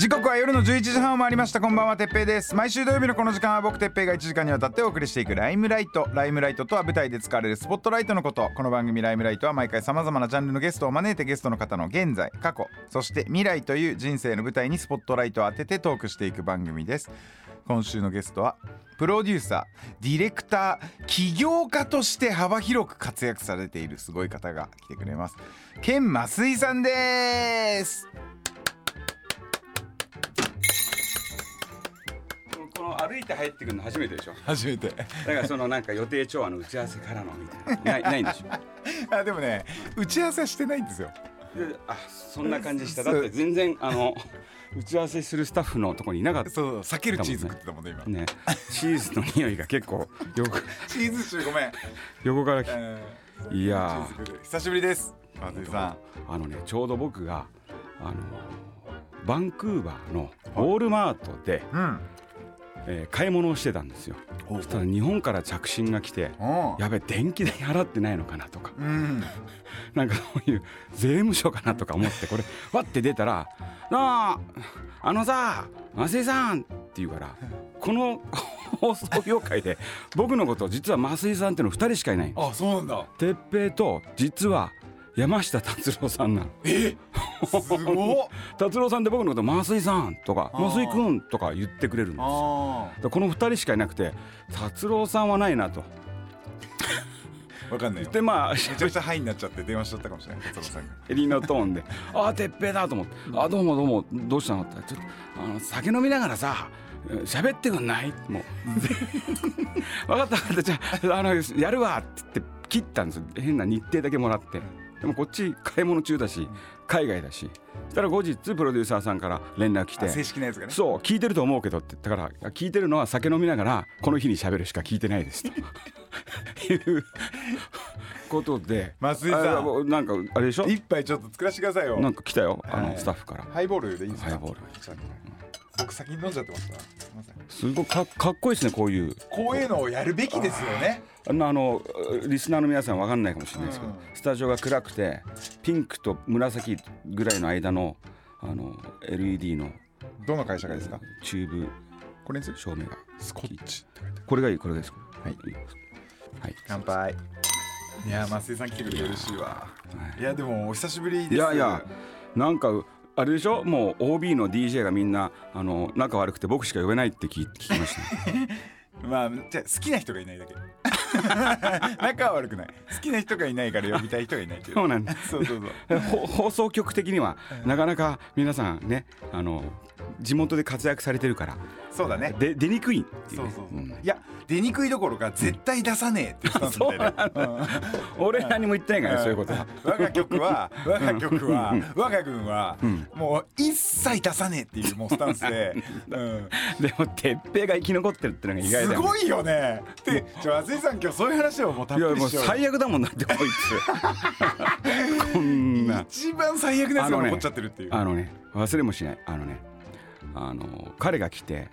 時刻は夜の11時半を回りました。こんばんはてっぺいです。毎週土曜日のこの時間は僕てっぺいが1時間にわたってお送りしていくライムライト。ライムライトとは舞台で使われるスポットライトのこと。この番組ライムライトは毎回さまざまなジャンルのゲストを招いてゲストの方の現在過去そして未来という人生の舞台にスポットライトを当ててトークしていく番組です。今週のゲストはプロデューサーディレクター起業家として幅広く活躍されているすごい方が来てくれます。ケン増井さんです。この歩いて入ってくるの初めてでしょ。初めて。だからそのなんか予定調和の打ち合わせからのみたいなないないんでしょあでもね打ち合わせはしてないんですよ。であそんな感じした。だって全然あの打ち合わせするスタッフのとこにいなかった。そう避けるチーズ食ってたもんね今。ね。チーズの匂いが結構横。チーズ中ごめん、横からきうん。いや久しぶりです。松井さあのねちょうど僕があのバンクーバーのウォールマートで、んうんえー買い物をしてたんですよ。そしたら日本から着信が来てやべ電気代払ってないのかなとか。うん。なんかそういう税務署かなとか思ってこれわって出たら「なああのさ増井さん」って言うからこの 放送業界で僕のこと実は増井さんっていうの2人しかいないあそうなんだ。哲平と実は山下達郎さんなの。え？すごっ。達郎さんって僕のこと「増井さん」とか「あー。増井くん」とか言ってくれるんですよ。この2人しかいなくて達郎さんはないなと。あ わかんない。よでまあめちゃくちゃハイになっちゃって電話しちゃったかもしれない。達郎さんが。襟のトーンで「ああ哲平だ」と思って「あどうもどうもどうしたの?」って「ちょっとあの酒飲みながらさ喋ってくんない?」もう「分かった分かった。じゃああのやるわ」って言って切ったんですよ。変な日程だけもらってでもこっち買い物中だし海外だし。そしたら後日プロデューサーさんから連絡来てあ正式なやつがね。そう聞いてると思うけどって。言ったから聞いてるのは酒飲みながらこの日に喋るしか聞いてないですと。いうことで。増井さん。なんかあれでしょ？一杯ちょっと作らせてくださいよ。なんか来たよ。あはい。のスタッフから。ハイボールでいいですか？ハイボール僕先に飲んじゃってましたすいませんすごいかかっこいいですねこういう。こういうのをやるべきですよね。あのあのリスナーの皆さんわかんないかもしれないですけど、うん。スタジオが暗くてピンクと紫ぐらいの間のあの LED のどの会社がですか？チューブこれにする照明が。スコッチって書いてある。これがいいこれがいいですはい。はい。乾杯。いや増井さん来てくれて嬉しいわ。いやでもお久しぶりです。いやいやなんかあれでしょ？もう OB の DJ がみんなあの仲悪くて僕しか呼べないって聞聞きました、まあじゃあ好きな人がいないだけ。仲は悪くない。好きな人がいないから呼びたい人がいないっていう。そうなんだ そうそうそう。ほ放送局的にはなかなか皆さんねあの地元で活躍されてるから。そうだね。で出にくいっていうね。そうそうそう、ん。いや出にくいどころか絶対出さねえってスタンスみたいな俺何も言ってないからねそういうこと。は我が局は我が局は我が軍はん。もう一切出さねえっていうもうスタンスで、うん、でも鉄平が生き残ってるってのが意外だよね。すごいよね。でじゃあ松井さん今日そういう話をもうたっいやもうぷりしよう最悪だもんだってこいつ こんな。一番最悪なやつが残っちゃってるっていう、あのね忘れもしない。あのねあの彼が来て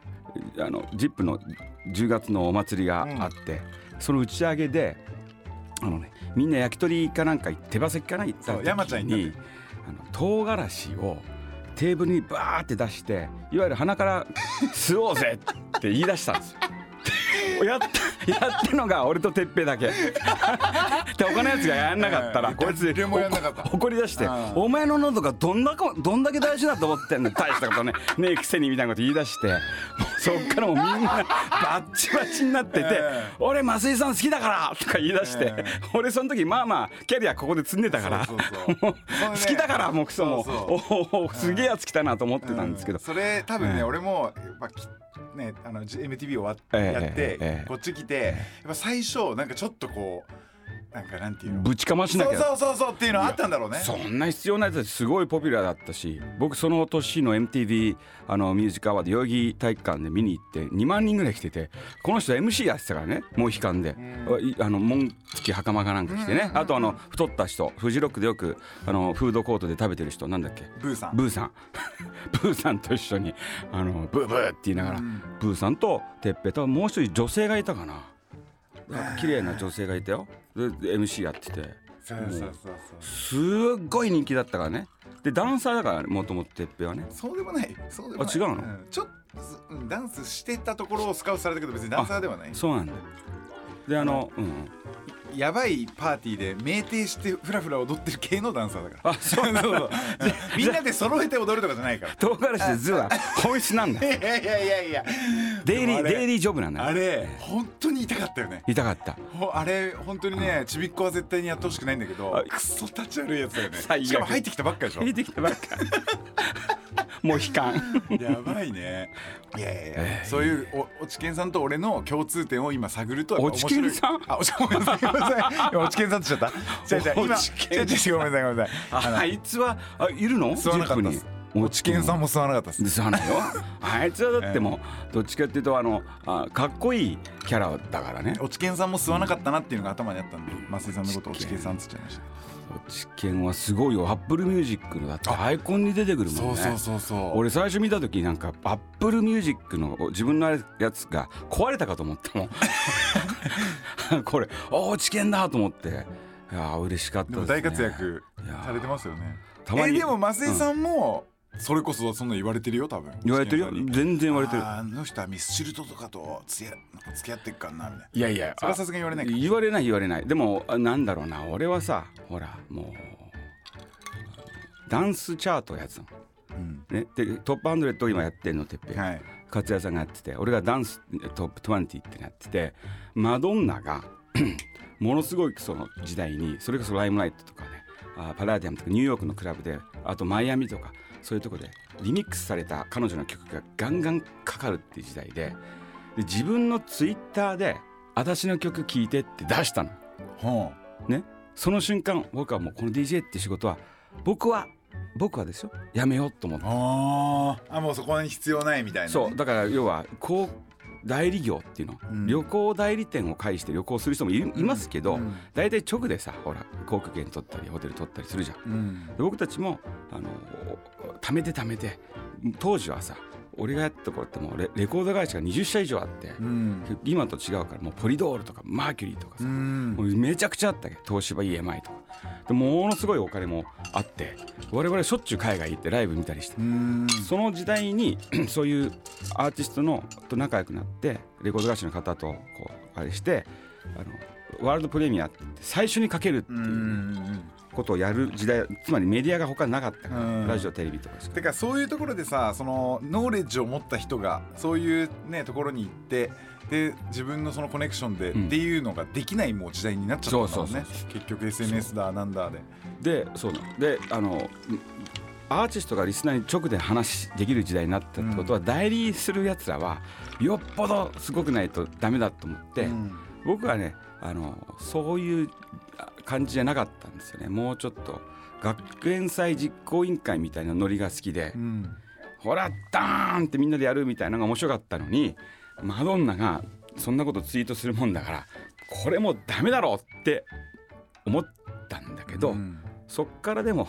あの ZIP の10月のお祭りがあって、その打ち上げであのねみんな焼き鳥かなんか手羽先かな行ったそう山ちゃん行時にあの唐辛子をテーブルにバーって出していわゆる鼻から吸おうぜって言い出したんですよ。やったやったのが俺と哲平だけ。で他のやつがやんなかったらうんこいつ誰もやんなかった。怒り出してうん「お前の喉がどんだかどんだけ大事だと思ってんの大したことねねえくせに」みたいなこと言い出してもうそっからもうみんな バッチバチになっててえ「俺増井さん好きだから!」とか言い出してえ俺その時まあまあキャリアここで積んでたからもう好きだからもうクソもおおすげえやつ来たなと思ってたんですけど。うん。それ多分ね、ええ。俺もやっぱきねあの MTV 終わっええやって、ええ。こっち来てやっぱ最初なんかちょっとこうなんかなんていうの？ぶちかましなきゃ。そうそうそうそうっていうのあったんだろうね。そんな必要ないやつすごいポピュラーだったし。僕その年の MTV あのミュージックアワード代々木体育館で見に行って2万人ぐらい来ててこの人 MC やってたからねもう悲観で、いあの紋付き袴かなんか着てね。あとあの太った人。フジロックでよくあのフードコートで食べてる人。なんだっけ？ブーさん。ブーさん。ブーさんと一緒にあのブーブーって言いながら、ブーさんとてっぺともう一人女性がいたかな。綺麗な女性がいたよ。でで MC やってて。そうそうそうそう。すっごい人気だったからね。でダンサーだからもともとてっぺはね。そうでもない。そうでもない。あ違うの？ん。ちょっとうんダンスしてたところをスカウトされたけど別にダンサーではない。そうなんだ。であのうんやばいパーティーで酩酊してフラフラ踊ってる系のダンサーだから。あ そうそうそうみんなで揃えて踊るとかじゃないから。唐辛子で図は本質なんだ。いやいやいやいや。デイリーデイリージョブなんだよ。あれ本当に痛かったよね。痛かった。ほあれ本当にねちびっこは絶対にやってほしくないんだけどあクソ立ち悪いやつだよね。しかも入ってきたばっかでしょ。入れてきたばっか もう悲観やばいね。いやいやそういうおおちけんさんと俺の共通点を今探るとおちけんさんあおちごめん？なさいごめんなさい。今 おちけんさんってちゃった。違う違う今。違う違うごめんなさいごめんなさい。あいつはあいるの？吸わなかったですおちけんさんも吸わなかったです。吸わないよ。あいつはだってもうどっちかっていうとあのあかっこいいキャラだからね。おちけんさんも吸わなかったなっていうのが頭にあったんで増井さんのことをおちけんさんっつっちゃいました。知見はすごいよ。アップルミュージックのだってアイコンに出てくるもんね。そうそうそうそう。俺最初見た時なんかアップルミュージックの自分のやつが壊れたかと思ったもん。これおお知見だと思って。いやー嬉しかったです、ね、でも大活躍されてますよね。たまにえでも増井さんもそれこそそんな言われてるよ多分。言われてるよ。全然言われてる。あの人はミスチルトとかとつやなんか付き合ってっかんなみたいな。いやいやそれはさすがに言われないか。言われない言われない。でもあなんだろうな。俺はさほらもうダンスチャートやつの、うん。ね、でトップハンドレッドを今やってんのてっぺん、はい。勝也さんがやってて。俺がダンストップ20ってやってて。マドンナが ものすごいその時代にそれこそライムライトとかね。あパラディアムとかニューヨークのクラブであとマイアミとかそういうとこでリミックスされた彼女の曲がガンガンかかるっていう時代でで自分のツイッターで「私の曲聴いて」って出したの。ほね、その瞬間僕はもうこの DJ って仕事は僕は僕はですよ。やめようと思っうて。あー。あもうそこに必要ないみたいなね、そう。だから要はこう代理業っていうの、うん。旅行代理店を介して旅行する人もいますけど、うん。大体直でさほら航空券取ったりホテル取ったりするじゃん。うん。で僕たちもあの貯めて貯めて当時はさ俺がやった頃ってもうレレコード会社が20社以上あって、うん。今と違うからもうポリドールとかマーキュリーとかさ、うん。もうめちゃくちゃあったけ？東芝 EMI とか。でものすごいお金もあって我々しょっちゅう海外行ってライブ見たりして。うん。その時代に そういうアーティストのと仲良くなってレコード会社の方とこうあれしてあのワールドプレミアって最初にかけるっていうんことをやる時代つまりメディアが他になかったから、うん。ラジオテレビとかしかてかそういうところでさそのノーレッジを持った人がそういうねところに行ってで自分のそのコネクションで、うん。っていうのができないもう時代になっちゃったんだもんね。結局 SNS だなんだで。でそうなのであのアーティストがリスナーに直で話できる時代になったってことは、代理するやつらはよっぽどすごくないとダメだと思って、うん。僕はねあのそういう感じじゃなかったんですよね。もうちょっと学園祭実行委員会みたいなノリが好きで、うん。ほらダーンってみんなでやるみたいなのが面白かったのにマドンナがそんなことツイートするもんだからこれもうダメだろうって思ったんだけど、うん。そっからでも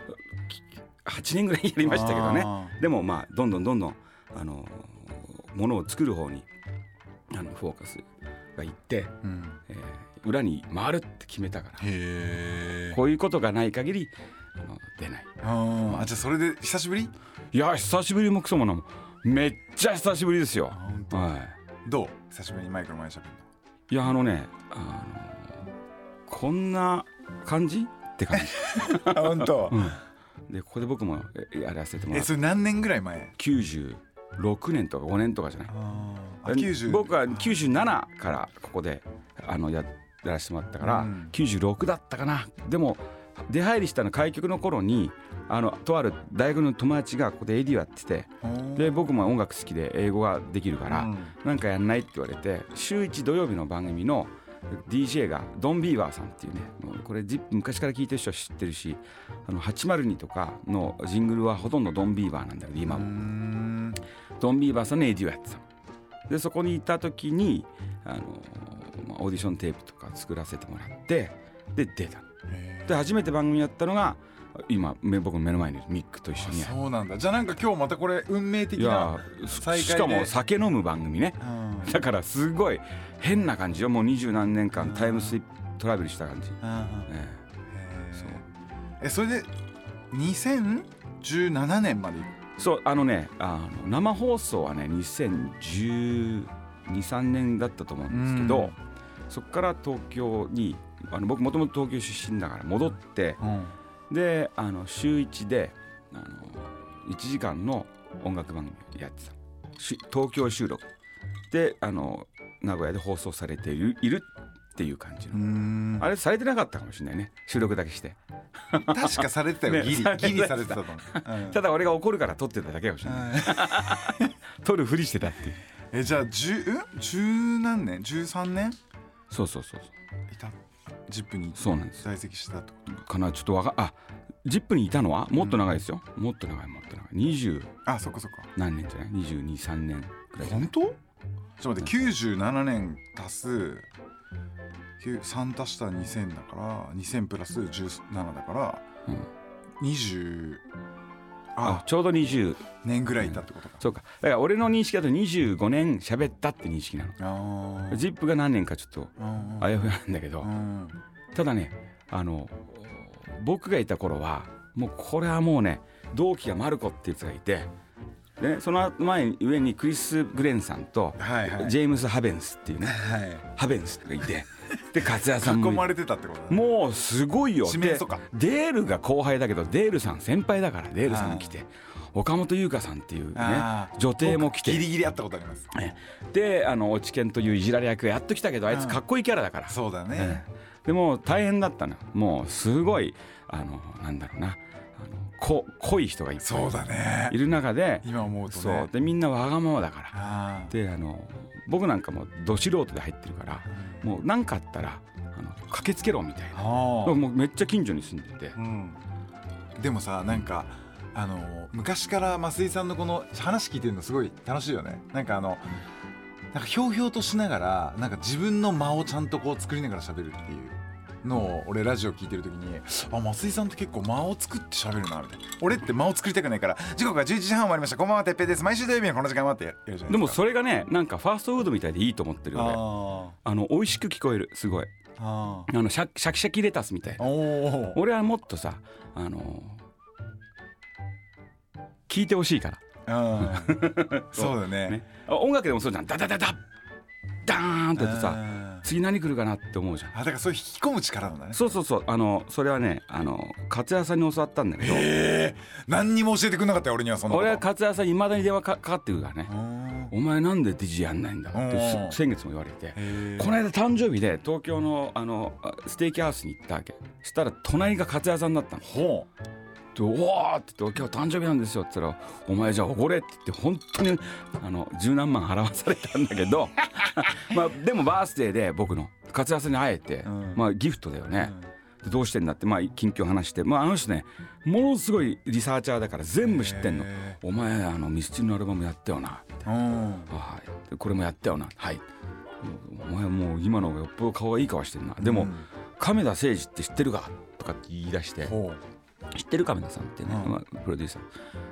8年ぐらいやりましたけどね。あでもまあどんどんどんどんあのものを作る方にあのフォーカスがいって、ーうん。えー裏に回るって決めたから。こういうことがない限りあの出ない。あじゃあそれで久しぶり？いや久しぶりもクソもなも。めっちゃ久しぶりですよ。はどう？久しぶりにマイクの前で喋るいいやあのねあのこんな感じって感じ、本当。うん、でここで僕もえやらせてもらって。えそれ何年ぐらい前？96年とか5年とかじゃない？あー。あ90僕は97からここであのややらせてもらったから、うん。96だったかな。でも出入りしたの開局の頃にあのとある大学の友達がここで AD をやっててで僕も音楽好きで英語ができるから、うん。なんかやんないって言われて週1土曜日の番組の DJ がドン・ビーバーさんっていうねこれ昔から聞いてる人は知ってるしあの802とかのジングルはほとんどドン・ビーバーなんだけど今も。ん。ドン・ビーバーさんの AD をやってたのでそこにいた時にあの、まあオーディションテープとか作らせてもらってで出た。で初めて番組やったのが今め僕の目の前にいるミックと一緒にやる。そうなんだ。じゃあなんか今日またこれ運命的なしかも酒飲む番組ね。うん。だからすごい変な感じよ。もう二十何年間タイムスリップトラベルした感じ、うん。えへそう。ええそれで2017年までえそうあのねあの生放送はね2012、3年だったと思うんですけど、うん。そこから東京にあの僕もともと東京出身だから戻ってうん。であの週1であの1時間の音楽番組やってた。し東京収録。であの名古屋で放送されているいるっていう感じの、うん。あれされてなかったかもしれないね。収録だけして。確かされてたよ、ねギリギリされてたと思う、うん。ただ俺が怒るから撮ってただけかもしれない。撮るふりしてたっていう。えじゃあ十うん？十何年？13年？そうそうそうそう。いた？ジップにそうなんです。在籍してたってことか。な？ちょっとわかあジップにいたのは？もっと長いですよ、もっと長いもっと長い。二十あそっかそっか。何年じゃない？二十二三年くらい本当？ちょっと待って97年足す9 3足したら2000だから2000プラス17だからうん。20ああちょうど20年ぐらいいたってことか、そうか。だから俺の認識だと25年喋ったって認識なの。ジップが何年かちょっとうんあやふやなんだけど。うん。ただねあの僕がいた頃はもうこれはもうね同期がマルコっていうやつがいてでその前に上にクリス・グレンさんとジェームス・ハベンスっていうねはい。ハベンスがいてで勝谷さんも。い囲まれてたってことだね。もうすごいよ。でデールが後輩だけどデールさん先輩だからデールさんも来て岡本優香さんっていうね女帝も来て。ギリギリ会ったことあります。えであの落ち研といういじられ役がやっと来たけどあいつかっこいいキャラだから、そうだね、ええ。でも大変だったのもうすごいあのなんだろうなこ濃い人がいっぱいそうだね。いる中で今思うとね。そう。でみんなわがままだから。であの僕なんかもど素人で入ってるからもう何かあったらあの駆けつけろみたいな。あもーうめっちゃ近所に住んでて。うん。でもさなんかあの昔から増井さんのこの話聞いてるのすごい楽しいよね。なんかあのなんかひょうひょうとしながらなんか自分の間をちゃんとこう作りながら喋るっていうのを俺ラジオ聞いてる時にあ増井さんって結構間を作って喋るなみたいな。俺って間を作りたくないから時刻が11時半終わりました。こんばんはてっぺいです。毎週土曜日のこの時間待ってやるじゃないですか。でもそれがねなんかファーストフードみたいでいいと思ってるよねああの美味しく聞こえる。すごい。ー。ああのシャシャキシャキレタスみたいー。な俺はもっとさあの聞いてほしいから。うん そうだね。ね。あ音楽でもそうじゃん。ダダダダダーンってやってさうん次何来るかなって思うじゃん。あだからそういう引き込む力なんだね。そうそうそう。あのそれはねあの勝谷さんに教わったんだけど。ええ。何にも教えてくれなかったよ俺にはそんなこと。俺は勝谷さんいまだに電話かかかってくるからね。うん「お前なんで DJ やんないんだ」って先月も言われて。この間誕生日で東京のあのあステーキハウスに行ったわけ。したら隣が勝谷さんだったの。ほで「おお!」って言って「今日誕生日なんですよ」って言ったら「お前じゃあおごれ」って言って本当にあの十何万払わされたんだけど まあでもバースデーで僕の勝谷さんに会えて、うんまあギフトだよね、でどうしてんだってまあ近況話して、まあ、あの人ねものすごいリサーチャーだから全部知ってんの。へ「お前あのミスチルのアルバムやったよな」はい。でこれもやったよな。はい。お前もう今のよっぽど顔がいい顔してるな。でも、うん。亀田誠治って知ってるかとかって言い出して。ほ知ってる亀田さんってね、うん。まあ、プロデューサー。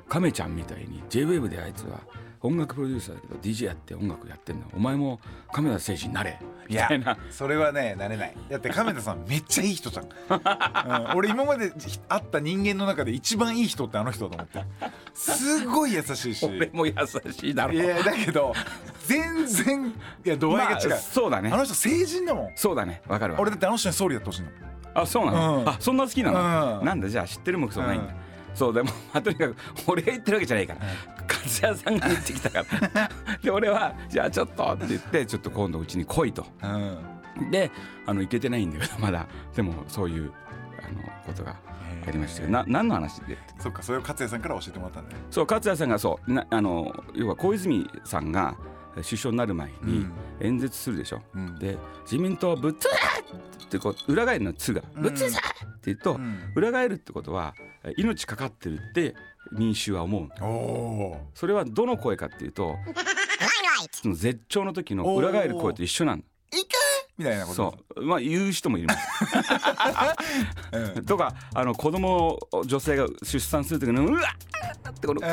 亀ちゃんみたいに JWAVE であいつは音楽プロデューサーだけど DJ やって音楽やってんだお前も亀田誠治になれ。みたいな。それはねなれない。だって亀田さんめっちゃいい人じゃん、うん俺今まで会った人間の中で一番いい人ってあの人だと思ってる。すごい優しいし。俺も優しいだろ。いやだけど全然いや度合いが違う、まあそうだね。あの人成人だもん。そうだね。わかるわ。俺だってあの人に総理やってほしいのあそうなの、うん。あそんな好きなの、うん。なんだじゃあ知ってるもクソもないんだ、うんそうでも、まあ、とにかく俺が言ってるわけじゃないから、勝谷さんが言ってきたから。で俺は「じゃあちょっと」って言ってちょっと今度うちに来いと。うん。であの行けてないんだけどまだ。でもそういうあのことがありましたけどな何の話で？そっかそれを勝也さんから教えてもらったんだね。そう勝谷さんがそう。なあの要は小泉さんが、首相になる前に演説するでしょ、うん。で自民党ぶっつってこう裏返るの「つ」が「ぶっつさ!」って言うと、ん。裏返るってことはえ命かかってるって民衆は思うそれはどの声かっていうとその絶頂の時の裏返る声と一緒なのいけみたいなことそう。まあ言う人もいますうん。とかあの子供を女性が出産する時の「うわっ!」ってこの「う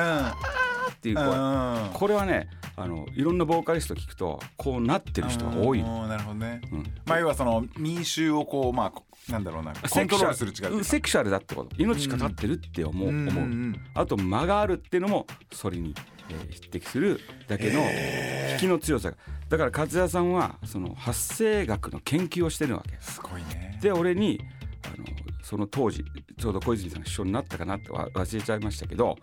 っていう声。んこれはねあのいろんなボーカリスト聞くとこうなってる人が多いなるほどね。うん。まあ要はその民衆をこうまあこなんだろうなコントロールする力セクシャルだってこと。命かかってるって思う,、うん思う、うん。あと間があるっていうのもそれに、えー匹敵するだけの引きの強さが。だから勝也さんはその発声学の研究をしてるわけ。すごいね。で俺にあのその当時ちょうど小泉さんが首相になったかなってわ忘れちゃいましたけど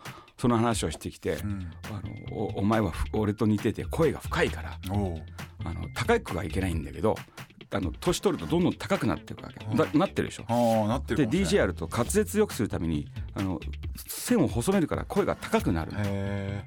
その話をしてきて、うん。あのおお前はふ俺と似てて声が深いからあの高くはいけないんだけどあの年取るとどんどん高くなっていくわけ、だなってるでしょ。なってるで DJ やると滑舌よくするためにあの線を細めるから声が高くなるへ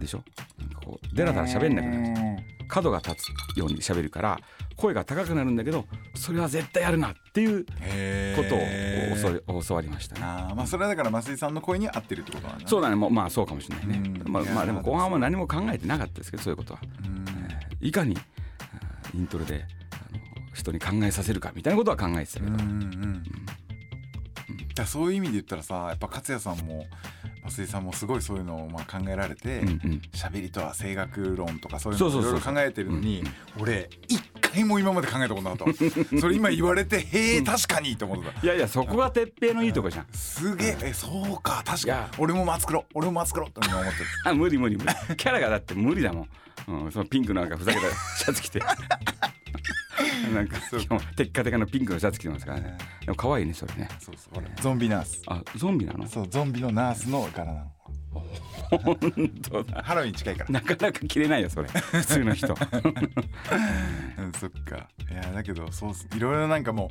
でしょ。なんかこうデラデラ喋んなくなる角が立つように喋るから声が高くなるんだけどそれは絶対やるなっていうえことを教わ教わりましたね。ああまあそれはだから増井さんの声に合ってるってことなんだそうだねもうまあそうかもしれないね。まあまあでも後半は何も考えてなかったですけどそういうことは。うん。いかにあイントロであの人に考えさせるかみたいなことは考えてたけど、うんうんだからそういう意味で言ったらさやっぱ勝也さんも増井さんもすごいそういうのをまあ考えられてうんうん。喋、りとは声楽論とかそういうのをいろいろ考えてるのに俺一回も今まで考えたことなかった それ今言われてへえ確かにと思ってた。いやいやそこが鉄平のいいとこじゃんすげええそうか確か俺も松黒俺も松黒って今思ってる。あ無理無理無理。キャラがだって無理だもん、うん、そのピンクのなんかふざけたシャツ着てなんか今日テッカテカのピンクのシャツ着てますからね。でも可愛いねそれね。そうそう。俺ゾンビナース。あゾンビなの？そうゾンビのナースの柄なの。本当だ。ハロウィン近いから。なかなか着れないよそれ。普通の人。うんそっか。いやだけどそういろいろなんかも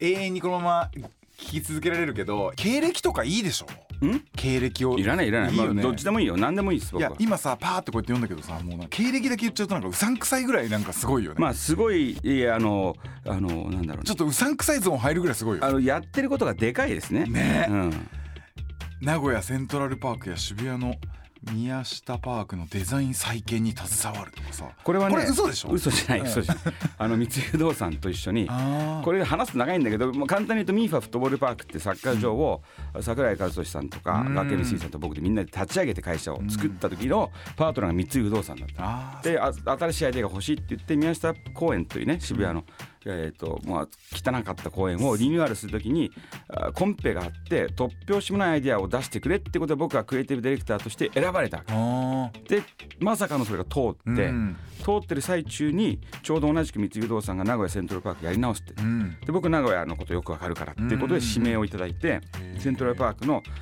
う永遠にこのまま聞き続けられるけど経歴とかいいでしょ？ん？経歴を。いらないいらない。いいよね。まあ、どっちでもいいよ。何でもいいですいや今さパーってこうやって読んだけどさもうなんか経歴だけ言っちゃうとなんかうさんくさいぐらいなんかすごいよね、まあすごいいやあのあのなんだろうね。ちょっとうさんくさいゾーン入るぐらいすごいよあのやってることがでかいですね。ね。うん、名古屋セントラルパークや渋谷の宮下パークのデザイン再建に携わるとかさ。これはねこれ嘘でしょ？嘘じゃない嘘じゃない。あの三井不動産と一緒にこれ話すと長いんだけど、まあ、簡単に言うとミーファフットボールパークってサッカー場を櫻井和寿さんとかうん。崖見水さんと僕でみんなで立ち上げて会社を作った時のパートナーが三井不動産だった。であ新しいアイデアが欲しいって言って宮下公園というね渋谷の、えーとまあ、汚かった公園をリニューアルするときにあコンペがあって突拍子もないアイデアを出してくれってことで僕はクリエイティブディレクターとして選ばれたでまさかのそれが通って、うん。通ってる最中にちょうど同じく三井不動産が名古屋セントラルパークやり直すって。うん。で僕名古屋のことよくわかるからっていうことで指名をいただいてセントラルパークのえー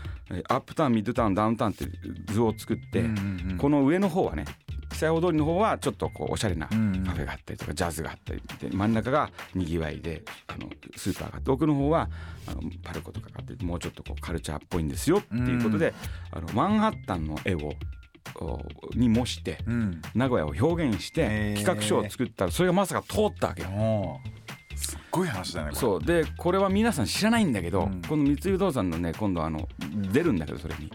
アップタウンミッドタウンダウンタウンっていう図を作ってうんうんうん。この上の方はね久屋大通りの方はちょっとこうおしゃれなカフェがあったりとかジャズがあったりで真ん中がにぎわいであのスーパーがあって奥の方はあのパルコとかがあってもうちょっとこうカルチャーっぽいんですよっていうことであのマンハッタンの絵をおに模してうん。名古屋を表現して企画書を作ったらそれがまさか通ったわけよ。すっごい話だねこれ。そう。でこれは皆さん知らないんだけど、うん。この三井不動産のね今度あの出るんだけどそれに。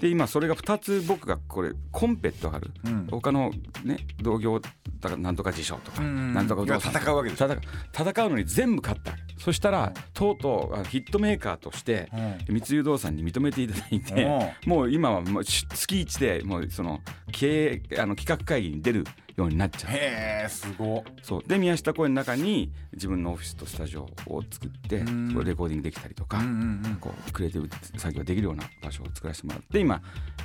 で今それが2つ僕がこれコンペってわかる、うん。他のね同業だからなんとか辞書とか、うんなんとか戦うわけでしょ。戦うのに全部勝った。そしたら、とうとうあのヒットメーカーとして、三井不動産に認めていただいて、もう今はもうし月一でもうその経営あの企画会議に出るようになっちゃう。へえすご。そう。で宮下公園の中に自分のオフィスとスタジオを作ってこでレコーディングできたりとか、うんうんうん。こうクリエイティブ作業ができるような場所を作らせてもらって今や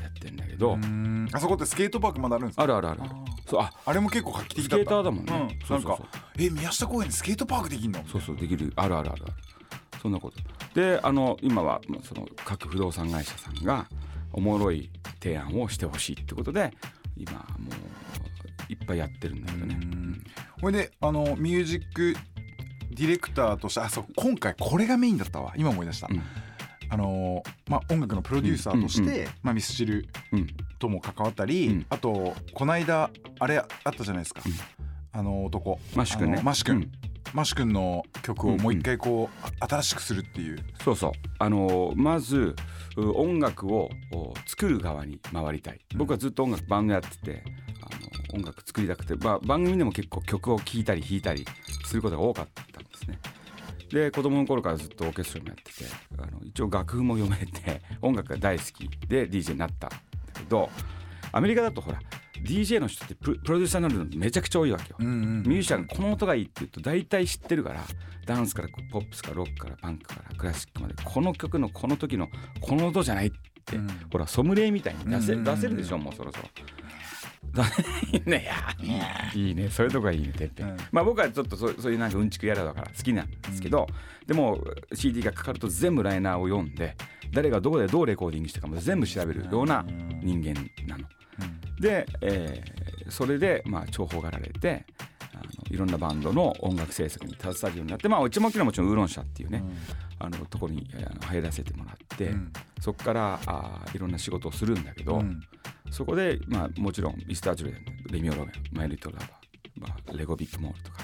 ってるんだけど、うん。あそこってスケートパークまだあるんですか？あるあるある。そうあ。あれも結構画期的スだった。ケーターだもんね、うん、そうそうそう。なんかえ宮下公園にスケートパークできんの？そうそうできる。あるあるあるある。そんなこと。であの今はまあその各不動産会社さんがおもろい提案をしてほしいってことで今もういっぱいやってるんだけどね、うん。ほいであのミュージックディレクターとしてあそう今回これがメインだったわ。今思い出した、うん。あのまあ音楽のプロデューサーとして、うんまあ、ミスチルうん。とも関わったり、うん。あとこの間あれあったじゃないですか、あの男。マッシュ君ね。マッシュ君、うん。マッシュ君の曲をもう一回こう、あ新しくするっていう。そうそう。あのまずう音楽をお作る側に回りたい。僕はずっと音楽バンドやってて音楽作りたくて、まあ、番組でも結構曲を聴いたり弾いたりすることが多かったんですね。で子供の頃からずっとオーケストラもやっててあの一応楽譜も読めて 音楽が大好きで DJ になったんだけどアメリカだとほら DJ の人ってププロデューサーになるのめちゃくちゃ多いわけよ、うんうんミュージシャンがこの音がいいって言うと大体知ってるからダンスからポップスからロックからパンクからクラシックまでこの曲のこの時のこの音じゃないって、うん。ほらソムリエみたいに出せ,、出せるでしょもうそろそろ。ね。いやいね。そういうとこがいいねてっぺん、うん。まあ僕はちょっとそうそういうなんかうんちくやらだから好きなんですけど、でも CD がかかると全部ライナーを読んで誰がどこでどうレコーディングしたかも全部調べるような人間なの。で、えーそれでまあ重宝がられてあのいろんなバンドの音楽制作に携わるようになってまあうちもちろんもちろんウーロン社っていうね、あのところに入らせてもらって、うん。そこからあーいろんな仕事をするんだけど、うんそこで、まあ、もちろんミスター・ジュレンレミオ・ロメンマイリト・ラバー、まあ、レゴ・ビッグ・モールとか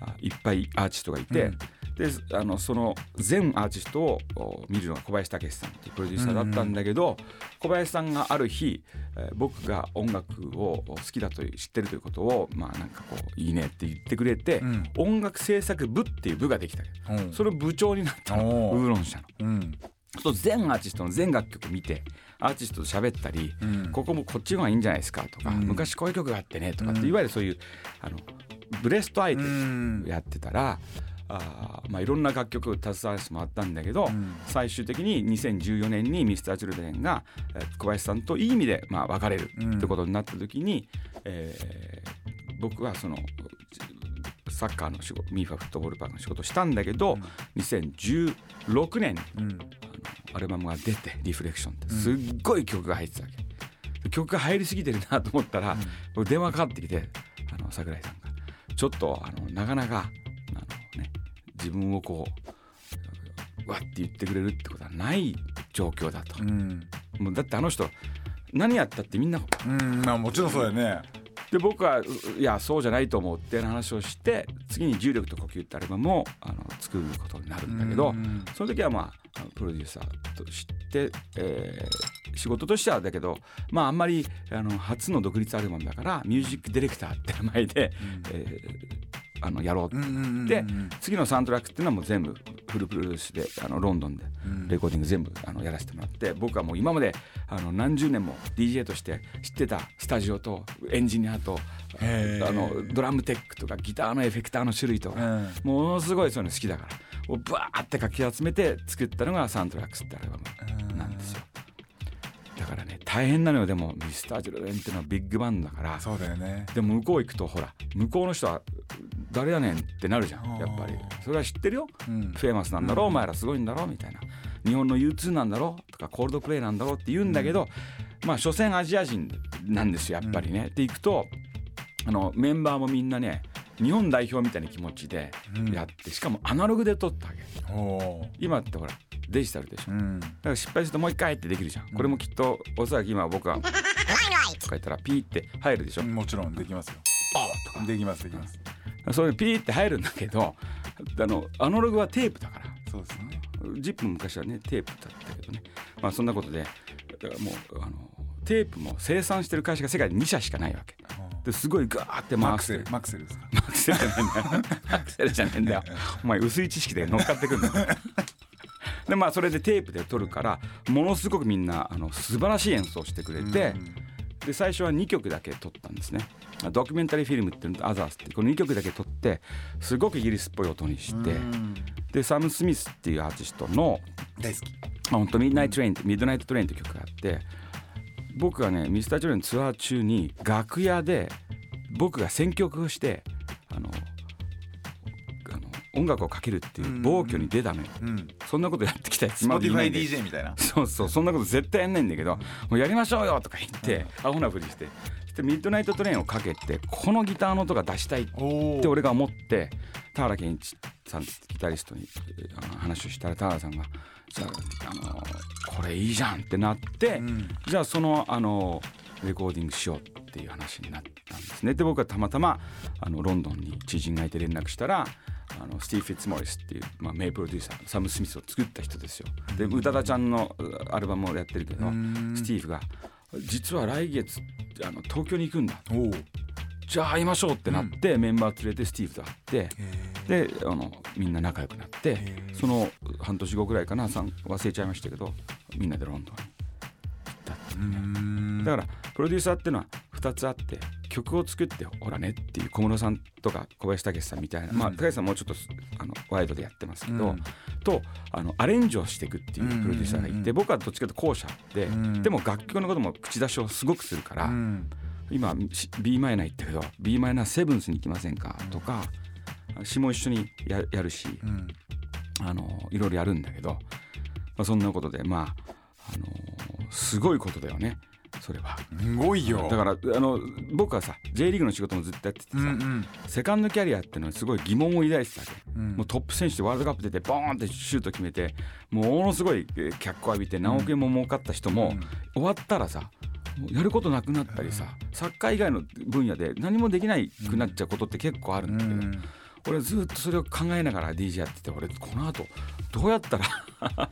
あいっぱいアーティストがいて、うん。であのその全アーティストをお見るのが小林武史さんっていうプロデューサーだったんだけど、小林さんがある日、えー僕が音楽を好きだと知ってるということをまあなんかこういいねって言ってくれて、うん。音楽制作部っていう部ができたわけ。う。んそれ部長になったの。ウーロン社の。うん。そう全アーティストの全楽曲見てアーティストと喋ったり、うん。ここもこっちの方がいいんじゃないですかとか、うん。昔こういう曲があってねとかって、うん。いわゆるそういうあのブレストアイテうムん。やってたら、あーまあ、いろんな楽曲を携わらせてもらったんだけど、うん。最終的に2014年に Mr.Children がえー小林さんといい意味で、まあ、別れるうんってことになった時に、えー僕はそのサッカーの仕事ミーファフットボールパークの仕事をしたんだけど、2016年にうん。アルバムが出て「リフレクション」ってすっごい曲が入ってたわけ、で曲が入りすぎてるなと思ったら、僕電話かかってきてあの桜井さんがちょっとあのなかなかあの、ね、自分をこうわって言ってくれるってことはない状況だと、うん。もうだってあの人何やったってみんなうん。まあもちろんそうだよねで僕はういやそうじゃないと思うって話をして次に「重力と呼吸」ってアルバムをあの作ることになるんだけど、うんその時はまあプロデューサーとして、えー仕事としてはだけどまああんまりあの初の独立アルバムだからミュージックディレクターって名前で、えーあのやろうって、うんうんうんうん。で次のサウンドトラックっていうのはもう全部フルプロデュースであのロンドンでうん。レコーディング全部あのやらせてもらって僕はもう今まであの何十年も DJ として知ってたスタジオとエンジニアとあのドラムテックとかギターのエフェクターの種類とか、うん。ものすごいそういうの好きだからをバーってかき集めて作ったのがサウンドトラックスってアルバムなんですよだからね大変なのよ。でもミスタージョレンっていうのはビッグバンドだから。そうだよね。でも向こう行くとほら向こうの人は誰やねんってなるじゃんやっぱり。それは知ってるよ。うん。フェーマスなんだろう、お前らすごいんだろうみたいな。日本の U2 なんだろうとかコールドプレイなんだろうって言うんだけど、まあ所詮アジア人なんですよやっぱりね。で行くとあのメンバーもみんなね日本代表みたいな気持ちでやって、しかもアナログで撮ったわけ。今ってほらデジタルでしょ、うん。だから失敗するともう一回ってできるじゃん、これもきっとおそらく今僕は「とか言ったらピーって入るでしょ、もちろんできますよ。あとか。できますできます。そういうピーって入るんだけどあのアナログはテープだから。そうですね。ジップも昔はねテープだったけどね。まあそんなことでだからもうあのテープも生産してる会社が世界に2社しかないわけですごいガーってマクセルマクセルですか？マクセルじゃないんだよマクセルじゃないんだよ。お前薄い知識で乗っかってくるんだよ。でまあそれでテープで撮るからものすごくみんなあの素晴らしい演奏をしてくれてで最初は2曲だけ録ったんですね。ドキュメンタリーフィルムっていうのとアザースってこの2曲だけ録ってすごくイギリスっぽい音にしてでサム・スミスっていうアーティストの大好き。まあ、本当 Midnight Train Midnight Train って曲があって僕がねミスター・ジョレンツアー中に楽屋で僕が選曲をしてあのあの音楽をかけるっていう暴挙に出たのよ、うん。そんなことやってきたやつ。Spotify DJ みたいな。そうそう。そんなこと絶対やんないんだけどもうやりましょうよとか言って、アホなふりしてミッドナイト・トレインをかけてこのギターの音が出したいおって俺が思って田原健一さんギタリストに話をしたら田原さんが「じゃああのこれいいじゃん」ってなって、ん。じゃあそのあのレコーディングしようっていう話になったんですね。で僕はたまたまあのロンドンに知人がいて連絡したらあのスティーブ・フィッツモリスっていう、まあ、名プロデューサーサム・スミスを作った人ですよ。で宇多田ちゃんのアルバムをやってるけどスティーブが実は来月あの東京に行くんだ。じゃあ会いましょうってなって、メンバー連れてスティーブと会ってであのみんな仲良くなってその半年後ぐらいかなさん忘れちゃいましたけどみんなでロンドンに行ったっていうね。だからプロデューサーっていうのは2つあって曲を作ってほらねっていう小室さんとか小林武史さんみたいな、まあ高橋さんもうちょっとあのワイドでやってますけど、うん。とあのアレンジをしていくっていうプロデューサーがいて、僕はどっちかというと後者で、ん。でも楽曲のことも口出しをすごくするから、うん。今し b マイナー行ったけど b マイナーセブンスに行きませんか？とか詩も一緒にややるし、うん。あのいろいろやるんだけど、まあ、そんなことでまあ、あのすごいことだよねそれは。すごいよ。だからあの僕はさ J リーグの仕事もずっとやっててさ、うんうん。セカンドキャリアっていうのはすごい疑問を抱いてたわけ、うん。もうトップ選手でワールドカップ出てボーンってシュート決めてもうものすごいえー脚光浴びて何億円も儲かった人も、終わったらさやることなくなったりさ、サッカー以外の分野で何もできないくなっちゃうことって結構あるんだけど、うん俺ずっとそれを考えながら DJ やってて俺この後どうやったら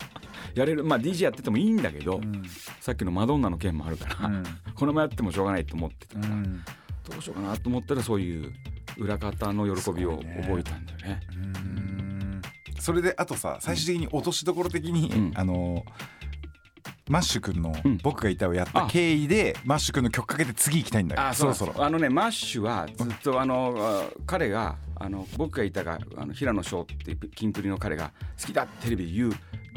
やれる？まあ DJ やっててもいいんだけど、ん。さっきのマドンナの件もあるから、うん。このままやってもしょうがないと思ってたから、うん。どうしようかなと思ったらそういう裏方の喜びを覚えたんだよね。うん。それであとさ最終的に落としどころ的に、うん。あのマッシュ君のうん「僕がいた」をやった経緯で、マッシュ君の曲かけて次行きたいんだよ。あそろそろ。あのねマッシュはずっとあのあ彼があの僕がいたがあの平野翔ってキンプリの彼が好きだってテレビで言う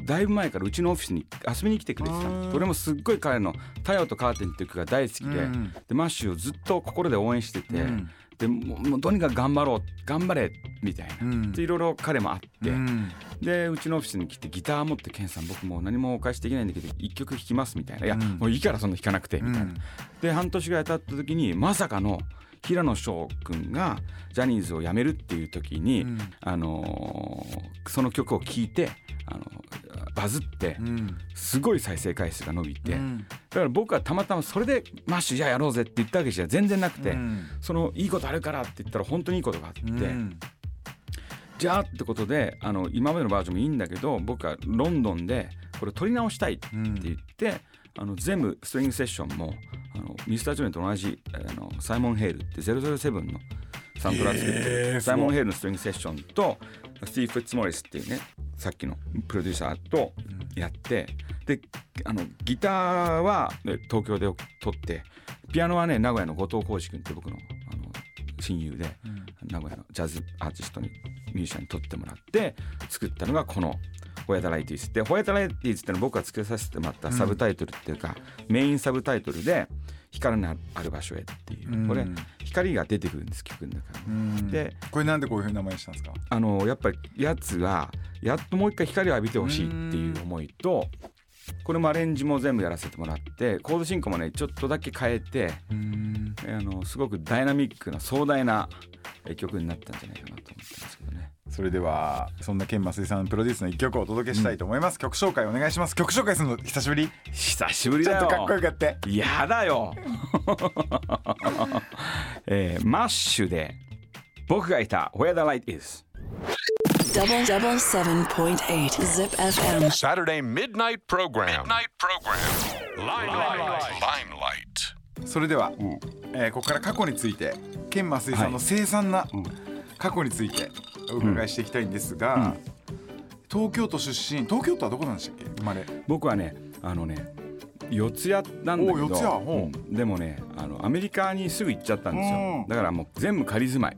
だいぶ前からうちのオフィスに遊びに来てくれてたの。俺もすっごい彼の「太陽とカーテン」っていう曲が大好きで,、うん。でマッシュをずっと心で応援してて、うん。でもうとにかく頑張ろう頑張れみたいな、うん。でいろいろ彼もあって、うん。でうちのオフィスに来てギター持って「ケンさん僕もう何もお返しできないんだけど一曲弾きます」みたいな「いや、うん。もういいからそんな弾かなくて」みたいな。うん。で半年ぐらい経った時にまさかの平野翔君がジャニーズを辞めるっていう時に、うん。あのーその曲を聴いて、あのバズってうん。すごい再生回数が伸びて、うん。だから僕はたまたまそれで「マッシュじゃあやろうぜ」って言ったわけじゃ全然なくて、うん。そのいいことあるからって言ったら本当にいいことがあって、うん。じゃあってことであの今までのバージョンもいいんだけど僕はロンドンでこれ撮り直したいって言って、あの全部ストリングセッションもあのミスター・ジョネと同じあのサイモン・ヘイルって007のサントラ作ってる、へーサイモン・ヘイルのストリングセッションとスティーブ・フッツ・モリスっていうねさっきのプロデューサーとやってであのギターはね東京で撮ってピアノはね名古屋の後藤浩二君って僕のあの親友で、名古屋のジャズアーティストにミュージシャンに撮ってもらって作ったのがこの「ホヤタライティーズ」で「ホヤタライティーズ」ってのは僕が付けさせてもらったサブタイトルっていうか、メインサブタイトルで「光のある場所へ」っていう、うん。これ光が出てくるんです曲の中に。うん。でこれなんでこういうふうな名前にしたんですか？あのやっぱりやつがやっともう一回光を浴びてほしいっていう思いとこれもアレンジも全部やらせてもらってコード進行もねちょっとだけ変えてうん。あのすごくダイナミックな壮大なえ曲になったんじゃないかなと思ってますけどね。それではそんな健増井さんプロデュースの一曲をお届けしたいと思います、曲紹介お願いします。曲紹介するの久しぶり？久しぶりだよ。ちょっとかっこよくやって。やだよ、えーマッシュで僕がいた Where the Light Is Double double seven point eight. Zip FM. Saturday midnight program. Midnight program. Limelight. Limelight. それでは、えーここから過去について健増井さんの凄惨な過去についてお伺いしていきたいんですが、東京都出身東京都はどこなんでしたっけ？生まれ。僕はねあのね四谷なんだけどお四谷ほう。うん。でもねあのアメリカにすぐ行っちゃったんですうん。よだからもう全部仮住まい。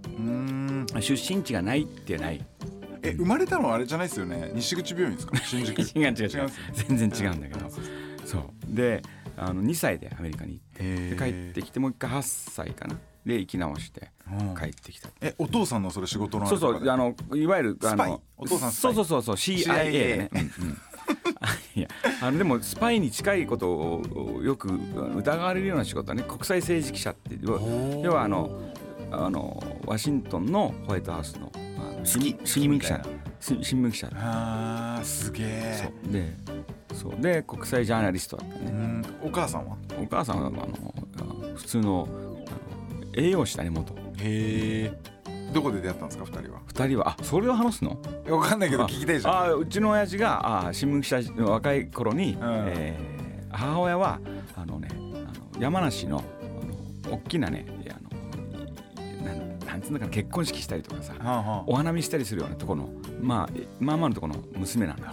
出身地がないってないえ生まれたのはあれじゃないですよね？西口病院ですか？新宿。違う違う違う。全然違うんだけど。そうであの2歳でアメリカに行ってで帰ってきてもう一回8歳かな？で生き直してうん帰ってきたえお父さんのそれ仕事のあそうそうあのいわゆるあのお父さんそうそうそうそう CIA ね。うんうん。いやあのでもスパイに近いことをよく疑われるような仕事はね国際政治記者って要はあのあのワシントンのホワイトハウスのあの新新聞記者新新聞記者あーすげえ。そう。でそう。で国際ジャーナリストだったね。うん。お母さんは？お母さんはあの普通の栄養士だね元。へえ。どこで出会ったんですか二人は？二人はあそれを話すの？いやわかんないけど聞きたいじゃん。あうちの親父があ新聞記者の若い頃に、えー母親はあのねあの山梨のあの大きなねなんなんつうのかな結婚式したりとかさはあはお花見したりするようなところの、まあ、えまあまあのところの娘なんだ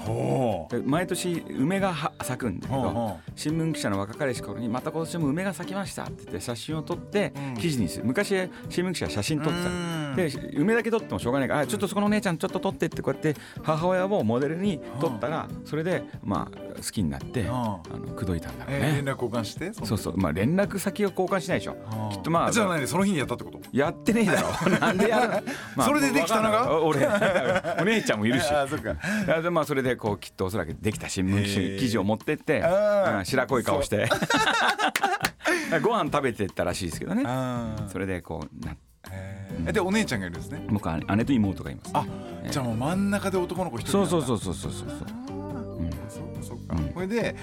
毎年梅がは咲くんだけどほうほ新聞記者の若かりし頃にまた今年も梅が咲きましたって言って写真を撮ってうん。記事にする。昔新聞記者は写真撮ってたで梅だけ撮ってもしょうがないからあちょっとそこのお姉ちゃんちょっと撮ってってこうやって母親をモデルに撮ったらそれでまあ好きになってうん。あの口説いたんだろうね。えー連絡交換してそうそう。まあ連絡先を交換しないでしょ。きっとまあじゃあ何その日にやったってこと？やってねえだろ なんでやるの？まあそれでできたのが俺 お姉ちゃんもいるし。あーそっか。あでまあそれでこうきっとおそらくできた新聞記事を持ってって、うん白濃い顔して。ご飯食べてったらしいですけどね。それでこうなへー。でお姉ちゃんがいるんですね。僕は姉と妹がいます。あじゃあもう真ん中で男の子一人そうそううそうそうそうそう。そううん。そうかそうか、うん。これで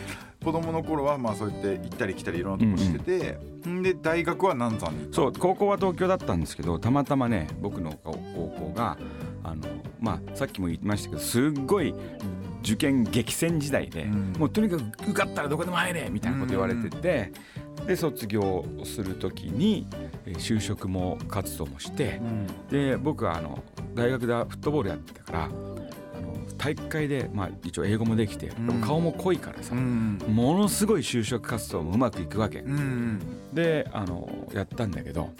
子供の頃はまあそうやって行ったり来たりいろんなとこしてて、ん。で大学は南山にそう高校は東京だったんですけどたまたまね僕の高校があのまあさっきも言いましたけどすっごい受験激戦時代で、うん。もうとにかく受かったらどこでも入れみたいなこと言われてて、で卒業する時にえー就職も活動もしてうん。で僕はあの大学でフットボールやってたからあの大会で、まあ、一応英語もできて、ん。顔も濃いからさ、うん。ものすごい就職活動もうまくいくわけ。うんであのやったんだけど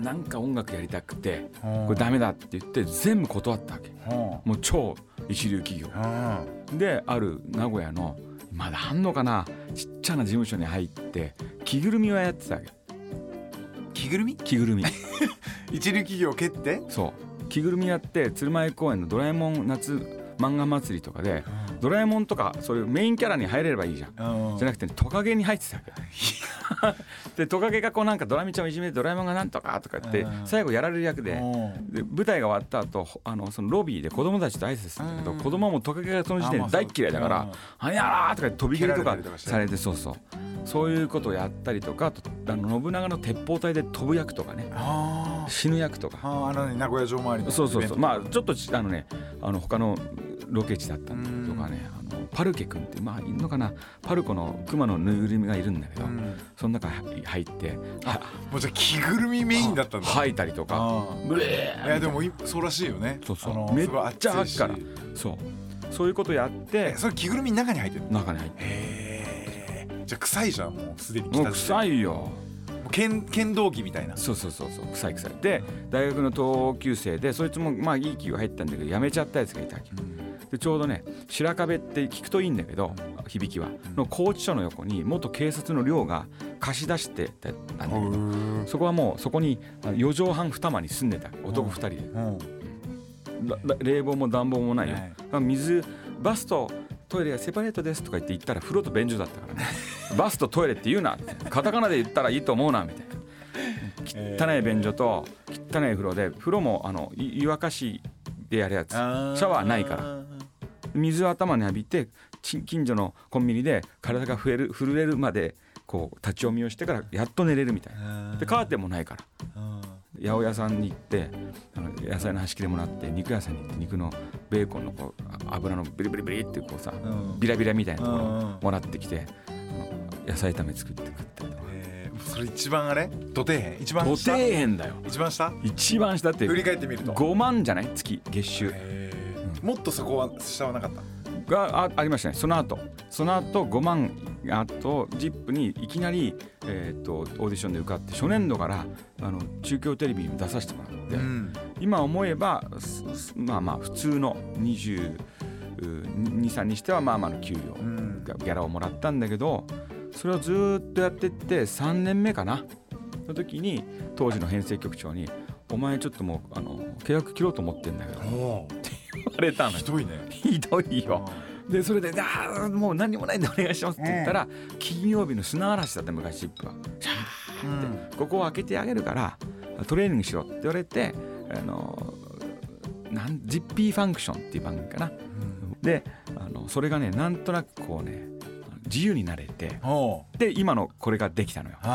なんか音楽やりたくてここれダメだって言って全部断ったわけ。はもう超一流企業。あである名古屋のまだあんのかなちっちゃな事務所に入って着ぐるみをやってたわけ。着ぐるみ？着ぐるみ。一流企業蹴って？そう着ぐるみやって鶴舞公園のドラえもん夏漫画祭りとかでドラえもんとかそういうメインキャラに入れればいいじゃん。じゃなくて、ね、トカゲに入ってたわけ でトカゲがこうなんかドラミちゃんをいじめてドラえもんがなんとかとか言ってうん。最後やられる役で。うん。で舞台が終わった後あのそのロビーで子供たちと挨拶するんだけどうん。子供はもうトカゲがその時点で大っ嫌いだからうん「はやら!」とか飛び蹴りとかされてそうそう。そういうことをやったりとかあの信長の鉄砲隊で飛ぶ役とかね。あ死ぬ役とか。あああのね名古屋城周りのそうそうそう。まあちょっとちあのねあの他のロケ地だったんだけどとかねあのパルケ君ってまあいるのかな。パルコの熊のぬいぐるみがいるんだけど、うん。その中に入ってはもうじゃあ着ぐるみメインだったんだ。吐いたりとかあブレーあいやでもいそうらしいよね。そうそう。めっちゃ熱いし吐くからそう。そういうことやってえそれ着ぐるみの中に入ってるの？中に入ってへえじゃあ臭いじゃんもうすでに臭いよ剣剣道着みたいな。そうそうそうそう。臭い臭い。で大学の同級生でそいつもまあいい企業入ったんだけど辞めちゃったやつがいたわけ。でちょうどね白壁って聞くといいんだけど響きは。の拘置所の横に元警察の寮が貸し出してたんだけどそこはもうそこにあの4畳半二間に住んでた男2人で。冷房も暖房もないよ、はいあ水バスとトイレがセパレートですとか言って言ったら風呂と便所だったからね。バスとトイレって言うな。ってカタカナで言ったらいいと思うなみたいな。汚い便所と汚い風呂で風呂もあのい湯沸かしでやるやつ。シャワーないから。水を頭に浴びてち近所のコンビニで体が震える震えるまでこう立ち読みをしてからやっと寝れるみたいな。でカーテンもないから八百屋さんに行ってあの野菜の端切れもらって肉屋さんに行って肉のベーコンのこうあ油のビリビリビリってこうさうん。ビラビラみたいなところもらってきて野菜炒め作って食ったりとか。えー。それ一番あれ？土底辺？一番土下底辺だよ。一番下？一番下って振り返ってみると。5万じゃない？月月収。へー。もっとそこは下はなかった？があありましたね。その後。その後5万あと ZIP にいきなり、えー、とオーディションで受かって初年度からあの中京テレビに出させてもらって、ん。今思えばまあまあ普通の2223にしてはまあまあの給料うん。がギャラをもらったんだけどそれをずーっとやってって3年目かな。の時に当時の編成局長に「お前ちょっともうあの契約切ろうと思ってんだけど」お言われたのよ。ひどいね。ひどいよ。でそれで「あーもう何にもないんでお願いします」って言ったら、金曜日の砂嵐だった昔 ZIP は「シャーってここを開けてあげるからトレーニングしろ」って言われてあのなんジッピーファンクションっていう番組かな。であのそれがねなんとなくこうね自由になれてで今のこれができたのよ。こ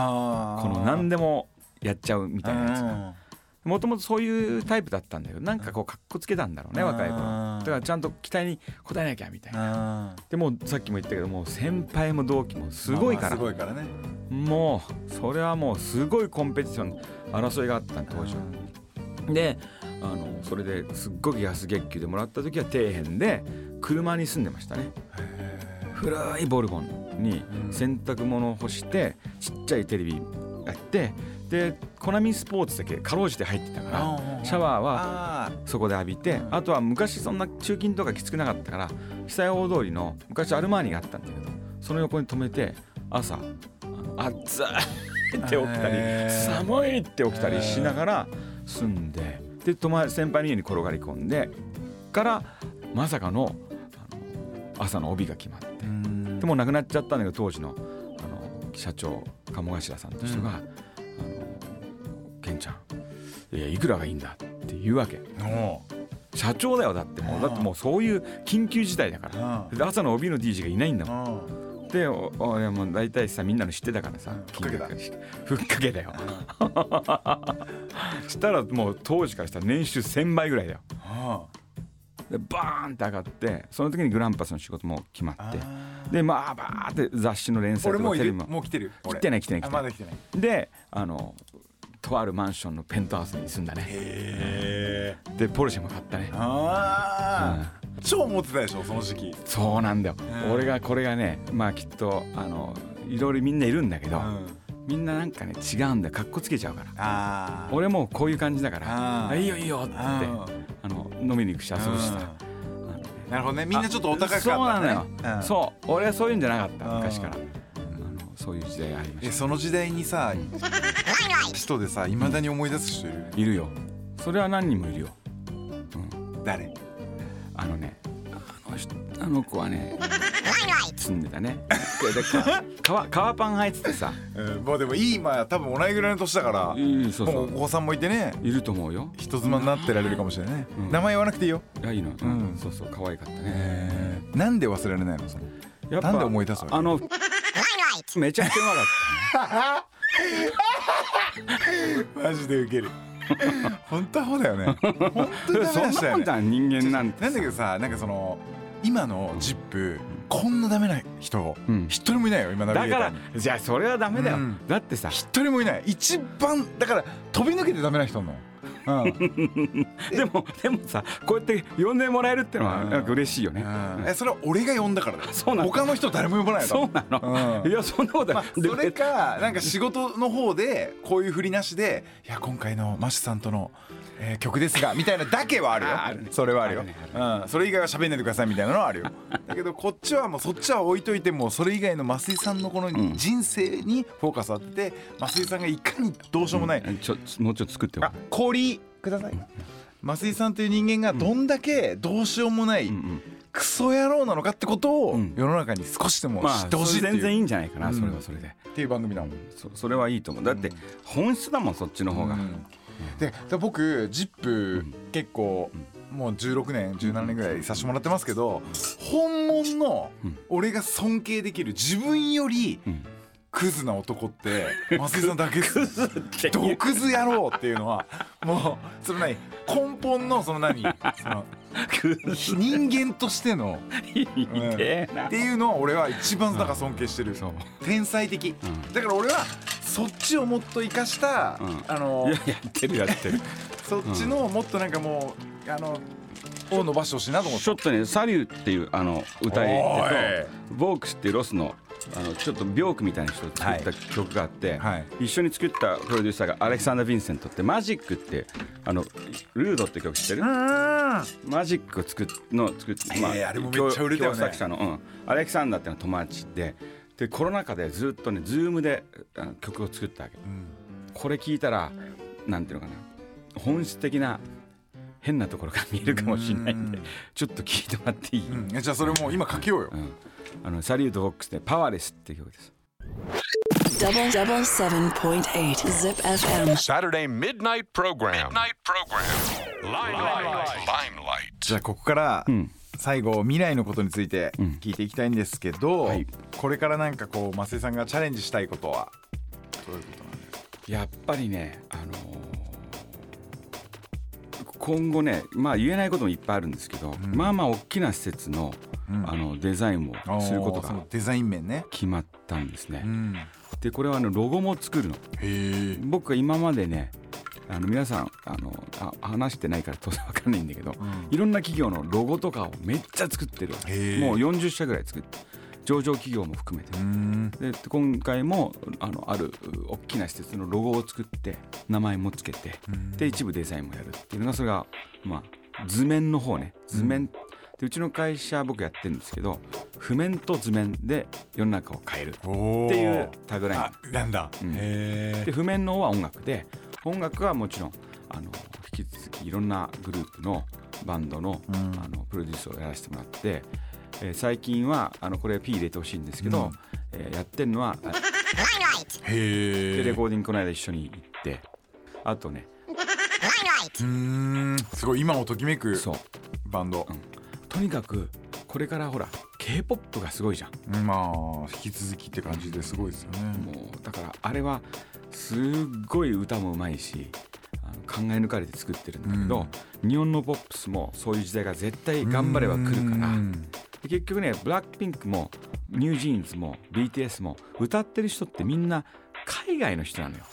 の何でもやっちゃうみたいなやつが。うんもともとそういうタイプだったんだけどなんかこうかっこつけたんだろうね若い頃。うんだからちゃんと期待に応えなきゃみたいな。あでもうさっきも言ったけどもう先輩も同期もすごいから。すごいからね。もうそれはもうすごいコンペティション争いがあった当時は。であのそれですっごく安月給でもらった時は底辺で車に住んでましたね。古いボルボンに洗濯物を干してちっちゃいテレビやってでコナミスポーツだけかろうじて入ってたからシャワーはあそこで浴びてあとは昔そんな中勤とかきつくなかったから久屋大通りの昔アルマーニがあったんだけどその横に止めて朝暑いって起きたり寒いって起きたりしながら住んでで先輩の家に転がり込んでからまさかの朝の帯が決まって。でもう亡くなっちゃったんだけど当時のあの社長鴨頭さんという人が「あのケンちゃん。いやいくらがいいんだ」って言うわけ。社長だよだってもう。だってもうそういう緊急事態だから。朝の帯の DJ がいないんだもん。うんでお俺もう大体さみんなの知ってたからさふっかけだ金額ふっかけだよ。したらもう当時からしたら年収1000倍ぐらいだよ。あでバーンって上がってその時にグランパスの仕事も決まって。あでまあバーって雑誌の連載とかテレビも。もう来てる。俺。来てない来てない来あてない。まだ来てない。であのとあるマンションのペントハウスに住んだね。でポルシェも買ったね。ああ超モテたでしょその時期。そうなんだよ、うん。俺がこれがねまあきっとあのいろいろみんないるんだけど、うん。みんななんかね違うんだよ。かっこつけちゃうから。俺もうこういう感じだからいいよいいよって言ってああの飲みに行くし遊ぶしさ。なるほどね。みんなちょっとお高かったそうなのよ、うん。そう。俺はそういうんじゃなかったうん。昔からそういう時代がありましえその時代にさ人でさいまだに思い出す人いる？たいるよ。それは何人もいるよ。誰？あのねあの人あの子はね住んでたね。革革パン履いててさ。うん。もうでも今多分同じぐらいの年だからいいそうそう。お子さんもいてね。いると思うよ。人妻になってられるかもしれないね。うん。名前言わなくていいよ。いやいいの、ん。そうそう。可愛かったね。えー。なんで忘れられないの？そのやっぱなんで思い出すわけ？あのめちゃくちゃうまかっ マジでウケる。本当アホだよね。本当にたダメそんなもんな人だよねじゃん人間なんてなんだけどさなんかその今のジップこんなダメな人うん。一人もいないよ今ナビだかゲーターに。らじゃあそれはダメだよ、うん。だってさ。一人もいない。一番だから飛び抜けてダメな人なの。うんでもでもさこうやって呼んでもらえるってのはうん。なんか嬉しいよね、うん。えそれは俺が呼んだからだ。よそうなの他の人誰も呼ばないの？そうなの、うん。いやそんなことそれかなんか仕事の方でこういう振りなしで「いや今回のマシさんとの、えー曲ですが」みたいなだけはあるよ。ああるね。それはあるよ。あるねうん、それ以外は喋んないでくださいみたいなのはあるよ。だけどこっちはもうそっちは置いといてもうそれ以外の増井さんのこのん。人生にフォーカス当てて増井さんがいかにどうしようもない、ちょもうちょっと作ってよ。あ氷ください。増井さんという人間がどんだけどうしようもない、うん。うん。クソ野郎なのかってことをうん。世の中に少しでもまあ知ってほしいっていう,、それ全然いいんじゃないかな、うん。それはそれで。っていう番組だもん。そそれはいいと思う。だって本質だもんそっちの方が、うんでで僕「ジップ結構もう16年17年ぐらいさせてもらってますけど本物のうん俺が尊敬できる自分よりうんクズな男って増井さんだけです。クズ野郎っていうのはもうその何根本のその何その人間としてのいいねなっていうのは俺は一番だから尊敬してる。天才的。うん。だから俺はそっちをもっと生かしたうん。あのいややってるやってる。そっちのもっとなんかもうあのを伸ばしてほしいなと思ってちょっとね「サリュー」っていうあの歌お入ーれとボークスっていうロスのあのちょっと病句みたいな人が作った曲があって、はい。一緒に作ったプロデューサーがアレクサンダー・ヴィンセントってマジックってあのRude って曲知ってる？マジックを作っの作っえーあれもめっちゃ売れたよね。共作者の、うん、アレクサンダーってのは友達ででコロナ禍でずっとねズームであの曲を作ったわけ、これ聞いたらなんていうのかな。本質的な変なところが見えるかもしれないんでうん。ちょっと聞いてもらっていい、うん、じゃあそれもう今かけようよ。うん、あのサリュートボックスで Powerless っていう曲です。Double double seven point eight Zip FM. Saturday midnight program. Midnight program. Limelight. Limelight. じゃあここから、うん最後未来のことについてうん。聞いていきたいんですけど、はい。これからなんかこう増井さんがチャレンジしたいことは？どういうことなんですか？やっぱりね、あのー今後ね、まあ、言えないこともいっぱいあるんですけど、ん。まあまあ大きな施設の,、うん。あのデザインをすることがデザイン面ね、決まったんですね。うん、でこれはあのロゴも作るの。僕が今までねあの皆さんあのあ話してないから当然わかんないんだけど、いろんな企業のロゴとかをめっちゃ作ってるもう40社ぐらい作って上場企業も含めて。うん。で今回もあのあるう大きな施設のロゴを作って名前もつけてで一部デザインもやるっていうのがそれが、まあ、図面の方ね。図面、でうちの会社僕やってるんですけど譜面と図面で世の中を変えるっていうタグライン。あなんだ、うん。で譜面の方は音楽で音楽はもちろんあの引き続きいろんなグループのバンドの,、うん。あのプロデュースをやらせてもらって、えー最近はあのこれ P 入れてほしいんですけど、うん。えーやってるのは あへえでレコーディングこの間一緒に行ってあとねうん。すごい今をときめくそう。バンド、とにかくこれからほら k p o p がすごいじゃん。まあ引き続きって感じですごいですよね。もうだからあれはすっごい歌もうまいし考え抜かれて作ってるんだけど、日本のポップスもそういう時代が絶対頑張れば来るから結局ねブラックピンクもニュージーンズも BTS も歌ってる人ってみんな海外の人なのよ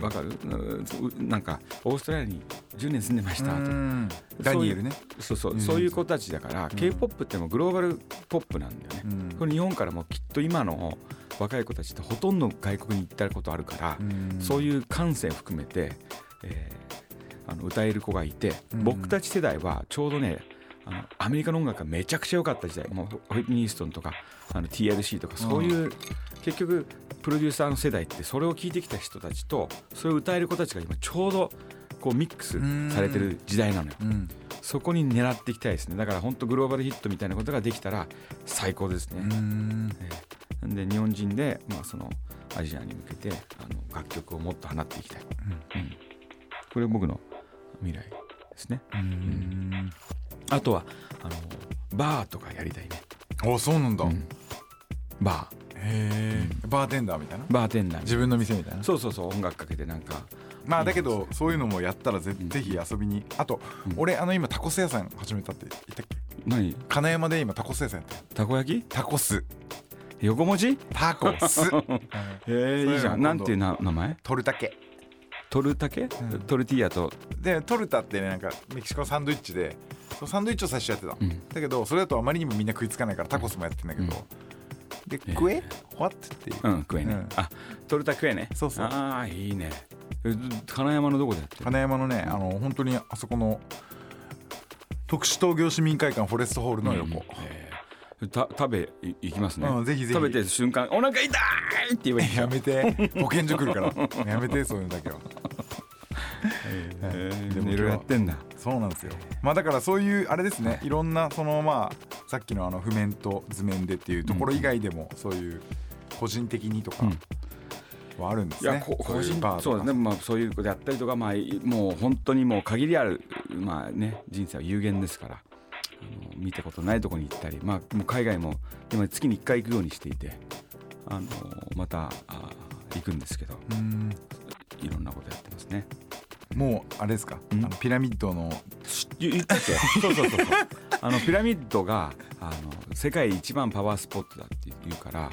わかる？うん。なんかオーストラリアに10年住んでましたと。ダニエルね。そうそう、うん。そういう子たちだから、k p o p ってもうグローバルポップなんだよね、うん。これ日本からもきっと今の若い子たちってほとんど外国に行ったことあるから、うん。そういう感性含めて、えーあの歌える子がいて、うん。僕たち世代はちょうどねあのアメリカの音楽がめちゃくちゃ良かった時代もうホイットニー・ストンとかあの TLC とかそういう、結局プロデューサーの世代ってそれを聞いてきた人たちとそれを歌える子たちが今ちょうどこうミックスされてる時代なのよ。うん。そこに狙っていきたいですね。だから本当グローバルヒットみたいなことができたら最高ですね。うん。で日本人で、まあ、そのアジアに向けてあの楽曲をもっと放っていきたい、うん。これ僕の未来ですね。うんあとはあのバーとかやりたいね、あそうなんだ、うん。バー。へえバーテンダーみたいな？バーテンダー自分の店みたいな？そうそうそう音楽かけてなんか。まあだけどそういうのもやったらぜうん。ぜひ遊びに。あとうん。俺あの今タコス屋さん始めたって言ったっけ？何？金山で今タコス屋さんやってる。たこ焼き？タコス。横文字？タコス。へえいいじゃん。なんていうな名前？トルタケトルタケ、ん。トルティーヤと、でトルタってねなんかメキシコのサンドイッチでサンドイッチを最初やってたの、うん。だけどそれだとあまりにもみんな食いつかないからタコスもやってんだけど、でえ？食え ?What? っていう、うん食えね、うん。あトルタ食えね。そうそう。ああいいね。え金山のどこでやってる？金山のねあの本当にあそこの特殊陶業市民会館フォレストホールの横、えー。た食べい行きますね、うんぜひぜひ。食べてる瞬間お腹痛いって言えばいいやめて。保健所来るから。やめてそういうのだけは。えーでもいろいろやってんだ。そうなんですよ。まあだからそういうあれですね。いろんなそのまあさっきのあの譜面と図面でっていうところ以外でもそういう個人的にとかはあるんですね、いやこそういう個人そうだね。まあそういうことやったりとかまあいもう本当にもう限りあるまあね人生は有限ですからあの見たことないところに行ったりまあもう海外も今月に1回行くようにしていてあのまたあ行くんですけどうん。いろんなことやってますねもうあれですか？あん。のピラミッドの言言ったっけ そうそうそうそう。あのピラミッドがあの世界一番パワースポットだって言うから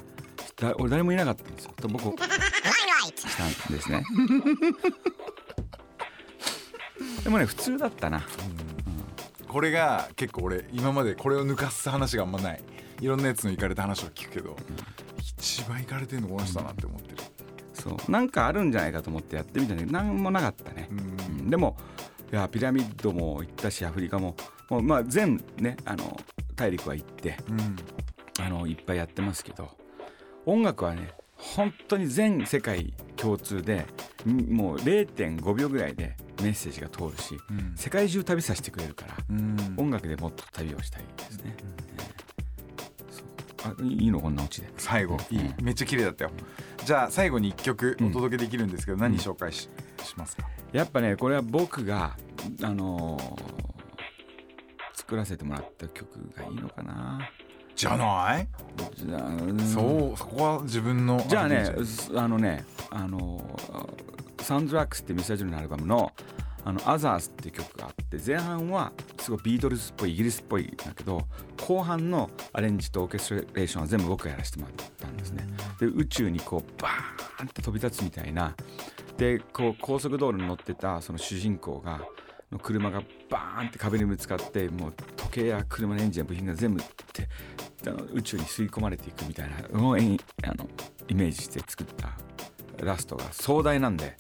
だ俺誰もいなかったんですよ。と僕したんですね。でもね普通だったな。これが結構俺今までこれを抜かす話があんまない。いろんなやつの行かれた話を聞くけど一番行かれてるのこの人だなって思ってるそう。なんかあるんじゃないかと思ってやってみたんだけど何もなかったね、うん。うん。でもいやピラミッドも行ったしアフリカももうまあ全ねあの大陸は行ってうん。あのいっぱいやってますけど音楽はね本当に全世界共通でんもう0.5秒ぐらいでメッセージが通るし、うん。世界中旅させてくれるから、うん。音楽でもっと旅をしたいですね、うあいいのこんなオチで。最後。いい。うんめっちゃ綺麗だったよ。じゃあ最後に1曲うん。お届けできるんですけど何紹介ししますか？やっぱねこれは僕があのー作らせてもらった曲がいいのかな。じゃない？じゃあそうそこは自分のじゃあねあのねあのサウンドラックスってミスタージュのアルバムのあの Others っていう曲があって前半はすごいビートルズっぽいイギリスっぽいんだけど後半のアレンジとオーケストレーションは全部僕がやらせてもらったんですね。で宇宙にこうバーンって飛び立つみたいなでこう高速道路に乗ってたその主人公がの車がバーンって壁にぶつかってもう時計や車のエンジンや部品が全部ってあの宇宙に吸い込まれていくみたいなのをあのイメージして作ったラストが壮大なんで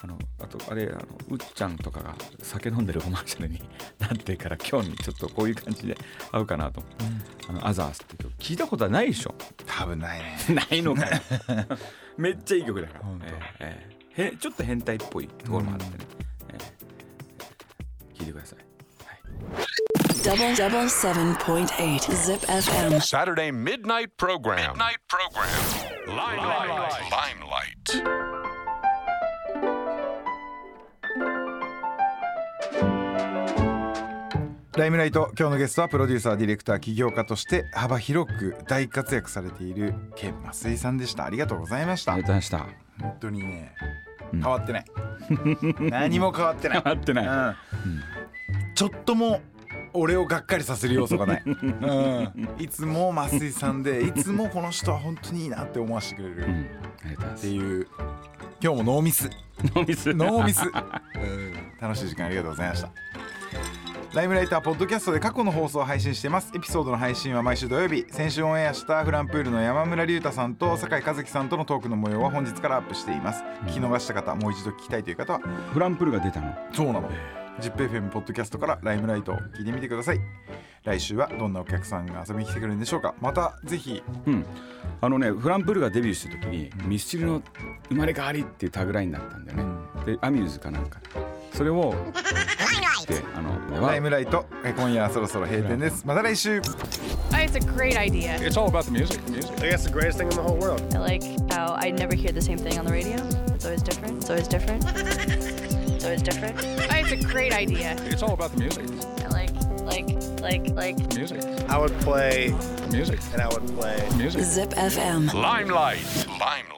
あのあとあれあのうっちゃんとかが酒飲んでるコマーシャルに なってから今日にちょっとこういう感じで合うかなと。思って「あのアザース」って曲聞いたことはないでしょ。多分ないね。ないのかよ めっちゃいい曲だから、ええええ。へちょっと変態っぽいところもあってね、ええ。聞いてください、はい。Double double seven point eight Zip FM. Saturday midnight program. Midnight program. Limelight. Limelight. ライムライト今日のゲストはプロデューサーディレクター起業家として幅広く大活躍されているケン増井さんでした。ありがとうございました。ありがとうございました。本当にね変わってない、何も変わってない。変わってないうん。ちょっとも俺をがっかりさせる要素がない、うん、いつも増井さんでいつもこの人は本当にいいなって思わせてくれる。うん。っていう今日もノーミス。ノーミス。ノーミス、うん、楽しい時間ありがとうございましたライムライターポッドキャストで過去の放送を配信しています。エピソードの配信は毎週土曜日。先週オンエアしたフランプールの山村隆太さんと酒井和樹さんとのトークの模様は本日からアップしています。聞き逃した方もう一度聞きたいという方はフランプルが出たの？そうなの。ZIPFM ポッドキャストからライムライトを聞いてみてください。来週はどんなお客さんが遊びに来てくれるんでしょうか。またぜひ。うん。あのねフランプルがデビューした時にミスチルの生まれ変わりっていうタグラインだったんだよね、でアミューズかなんかそれをであのライムライトえ今夜はそろそろ閉店ですまた来週 Oh, It's a great idea. It's all about the music. Music. I guess the greatest thing in the whole world. I like how I never hear the same thing on the radio. It's always different. It's always different. It's always different. Oh, It's a great idea. It's all about the music. I like, like, like, like. Music. I would play Music. and I would play. Music. Zip FM. Limelight. Limelight.